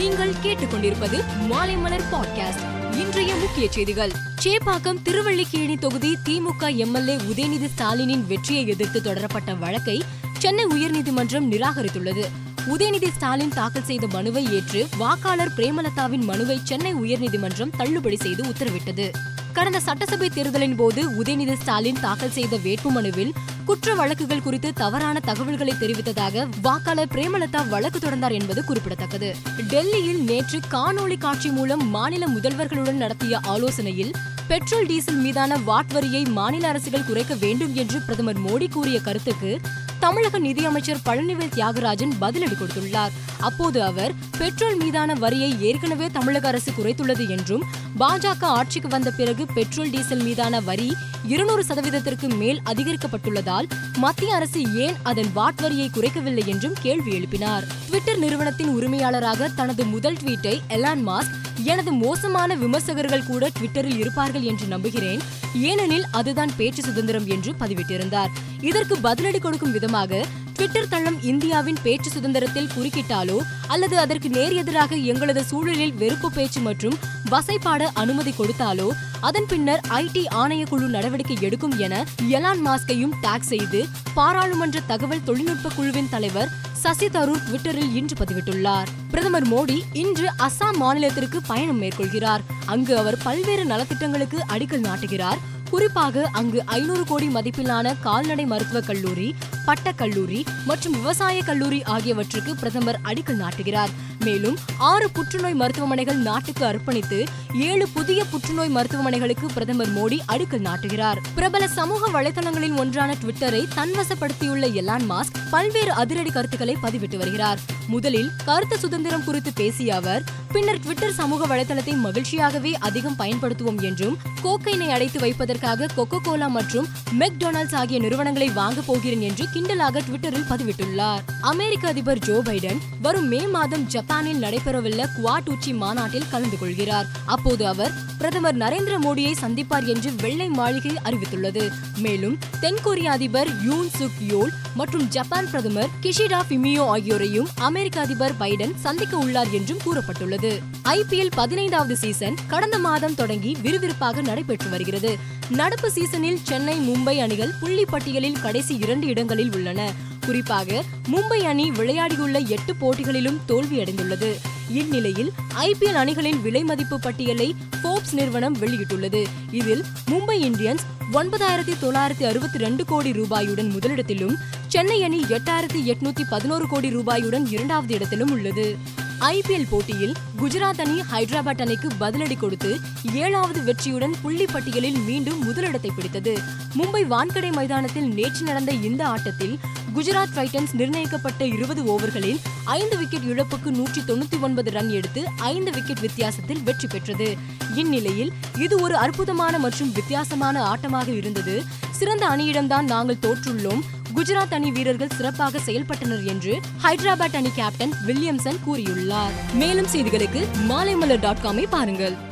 நீங்கள் கேட்டுக்கொண்டிருப்பது மாலைமலர் பாட்காஸ்ட். இன்றைய முக்கிய செய்திகள். சேப்பாக்கம் திருவள்ளிக்கேணி தொகுதி திமுக எம்எல்ஏ உதயநிதி ஸ்டாலினின் வெற்றியை எதிர்த்து தொடரப்பட்ட வழக்கை சென்னை உயர்நீதிமன்றம் நிராகரித்துள்ளது. உதயநிதி ஸ்டாலின் தாக்கல் செய்த மனுவை ஏற்று வாக்காளர் பிரேமலதாவின் மனுவை சென்னை உயர்நீதிமன்றம் தள்ளுபடி செய்து உத்தரவிட்டது. கடந்த சட்டசபை தேர்தலின் போது உதயநிதி ஸ்டாலின் தாக்கல் செய்த வேட்புமனுவில் குற்ற வழக்குகள் குறித்து தவறான தகவல்களை தெரிவித்ததாக வாக்காளர் பிரேமலதா வழக்கு தொடர்ந்தார் என்பது குறிப்பிடத்தக்கது. டெல்லியில் நேற்று காணொளி காட்சி மூலம் மாநில முதல்வர்களுடன் நடத்திய ஆலோசனையில் பெட்ரோல் டீசல் மீதான வாட் வரியை மாநில அரசுகள் குறைக்க வேண்டும் என்று பிரதமர் மோடி கூறிய கருத்துக்கு தமிழக நிதியமைச்சர் பழனிவேல் தியாகராஜன் பதிலடி கொடுத்துள்ளார். அப்போது அவர் பெட்ரோல் மீதான வரியை ஏற்கனவே தமிழக அரசு குறைத்துள்ளது என்றும் பாஜக ஆட்சிக்கு வந்த பிறகு பெட்ரோல் டீசல் மீதான வரி இருநூறு சதவீதத்திற்கு மேல் அதிகரிக்கப்பட்டுள்ளதால் மத்திய அரசு ஏன் அதன் வாட் வரியை குறைக்கவில்லை என்றும் கேள்வி எழுப்பினார். ட்விட்டர் நிறுவனத்தின் உரிமையாளராக தனது முதல் ட்வீட்டை எலான் மாஸ்க் எனது மோசமான விமர்சகர்கள் கூட ட்விட்டரில் இருப்பார்கள் என்று நம்புகிறேன். ஏனெனில் அதுதான் பேச்சு சுதந்திரம் என்று பதிவிட்டிருந்தார். இதற்கு பதிலடி கொடுக்கும் விதம் மூலமாக ட்விட்டர் தளம் இந்தியாவின் பேச்சு சுதந்திரத்தில் குறுக்கிட்டாலோ அல்லது அதற்கு நேர் எதிராக எங்களது சூழலில் வெறுப்பு பேச்சு மற்றும் வசைப்பாட அனுமதி கொடுத்தாலோ அதன் பின்னர் ஐடி ஆணையக்குழு நடவடிக்கை எடுக்கும் என எலான் மாஸ்கையும் டாக் செய்து பாராளுமன்ற தகவல் தொழில்நுட்ப குழுவின் தலைவர் சசி தரூர் ட்விட்டரில் இன்று பதிவிட்டுள்ளார். பிரதமர் மோடி இன்று அசாம் மாநிலத்திற்கு பயணம் மேற்கொள்கிறார். அங்கு அவர் பல்வேறு நலத்திட்டங்களுக்கு அடிக்கல் நாட்டுகிறார். குறிப்பாக அங்கு ஐநூறு கோடி மதிப்பிலான கால்நடை மருத்துவக் கல்லூரி பட்டக்கல்லூரி மற்றும் விவசாய கல்லூரி ஆகியவற்றுக்கு பிரதமர் அடிக்கல் நாட்டுகிறார். மேலும் ஆறு புற்றுநோய் மருத்துவமனைகள் நாட்டுக்கு அர்ப்பணித்து ஏழு புதிய புற்றுநோய் மருத்துவமனைகளுக்கு பிரதமர் மோடி அடிக்கல் நாட்டுகிறார். பிரபல சமூக வலைதளங்களில் ஒன்றான ட்விட்டரை தன்வசப்படுத்தியுள்ள எலான் மாஸ்க் பல்வேறு அதிரடி கருத்துக்களை பதிவிட்டு வருகிறார். முதலில் கருத்து சுதந்திரம் குறித்து பேசிய அவர் பின்னர் ட்விட்டர் சமூக வலைதளத்தை மகிழ்ச்சியாகவே அதிகம் பயன்படுத்துவோம் என்றும் கோக்கைனை அடைத்து வைப்பதற்கு வைப்பதற்காக கொக்கோ கோலா மற்றும் மெக்டொனால்ட்ஸ் ஆகிய நிறுவனங்களை வாங்க போகிறேன் என்று கிண்டலாக ட்விட்டரில் பதிவிட்டுள்ளார். அமெரிக்க அதிபர் ஜோ பைடன் வரும் மே மாதம் ஜப்பானில் நடைபெறவுள்ள குவாட் உச்சி மாநாட்டில் கலந்து கொள்கிறார். அப்போது அவர் பிரதமர் நரேந்திர மோடியை சந்திப்பார் என்று வெள்ளை மாளிகை அறிவித்துள்ளது. மேலும் தென்கொரிய அதிபர் யூன் சுக் யோல் மற்றும் ஜப்பான் பிரதமர் கிஷிடா பிமியோ ஆகியோரையும் அமெரிக்க அதிபர் பைடன் சந்திக்க உள்ளார் என்றும் கூறப்பட்டுள்ளது. ஐபிஎல் பதினைந்தாவது சீசன் கடந்த மாதம் தொடங்கி விறுவிறுப்பாக நடைபெற்று வருகிறது. நடப்பு சீசனில் சென்னை மும்பை அணிகள் புள்ளி பட்டியலில் கடைசி இரண்டு இடங்களில் உள்ளன. குறிப்பாக மும்பை அணி விளையாடியுள்ள எட்டு போட்டிகளிலும் தோல்வியடைந்துள்ளது. இந்நிலையில் ஐபிஎல் அணிகளின் விலை மதிப்பு பட்டியலை போப்ஸ் நிறுவனம் வெளியிட்டுள்ளது. இதில் மும்பை இந்தியன்ஸ் ஒன்பதாயிரத்தி தொள்ளாயிரத்தி அறுபத்தி ரெண்டு கோடி ரூபாயுடன் முதலிடத்திலும் சென்னை அணி எட்டாயிரத்தி எட்நூத்தி பதினோரு கோடி ரூபாயுடன் இரண்டாவது இடத்திலும் உள்ளது. ஐபிஎல் போட்டியில் குஜராத் அணி ஹைதராபாத் அணிக்கு பதிலடி கொடுத்து ஏழாவது வெற்றியுடன் புள்ளி பட்டியலில் மீண்டும் முதலிடத்தை பிடித்தது. மும்பை வான்கடை மைதானத்தில் நேற்று நடந்த இந்த ஆட்டத்தில் குஜராத் டைட்டன்ஸ் நிர்ணயிக்கப்பட்ட இருபது ஓவர்களில் ஐந்து விக்கெட் இழப்புக்கு நூற்றி தொண்ணூத்தி ஒன்பது ரன் எடுத்து ஐந்து விக்கெட் வித்தியாசத்தில் வெற்றி பெற்றது. இந்நிலையில் இது ஒரு அற்புதமான மற்றும் வித்தியாசமான ஆட்டமாக இருந்தது. சிறந்த அணியிடம்தான் நாங்கள் தோற்றுள்ளோம். குஜராத் அணி வீரர்கள் சிறப்பாக செயல்பட்டனர் என்று ஹைதராபாத் அணி கேப்டன் வில்லியம்சன் கூறியுள்ளார். மேலும் செய்திகளுக்கு மாலைமலர் டாட் காமை பாருங்கள்.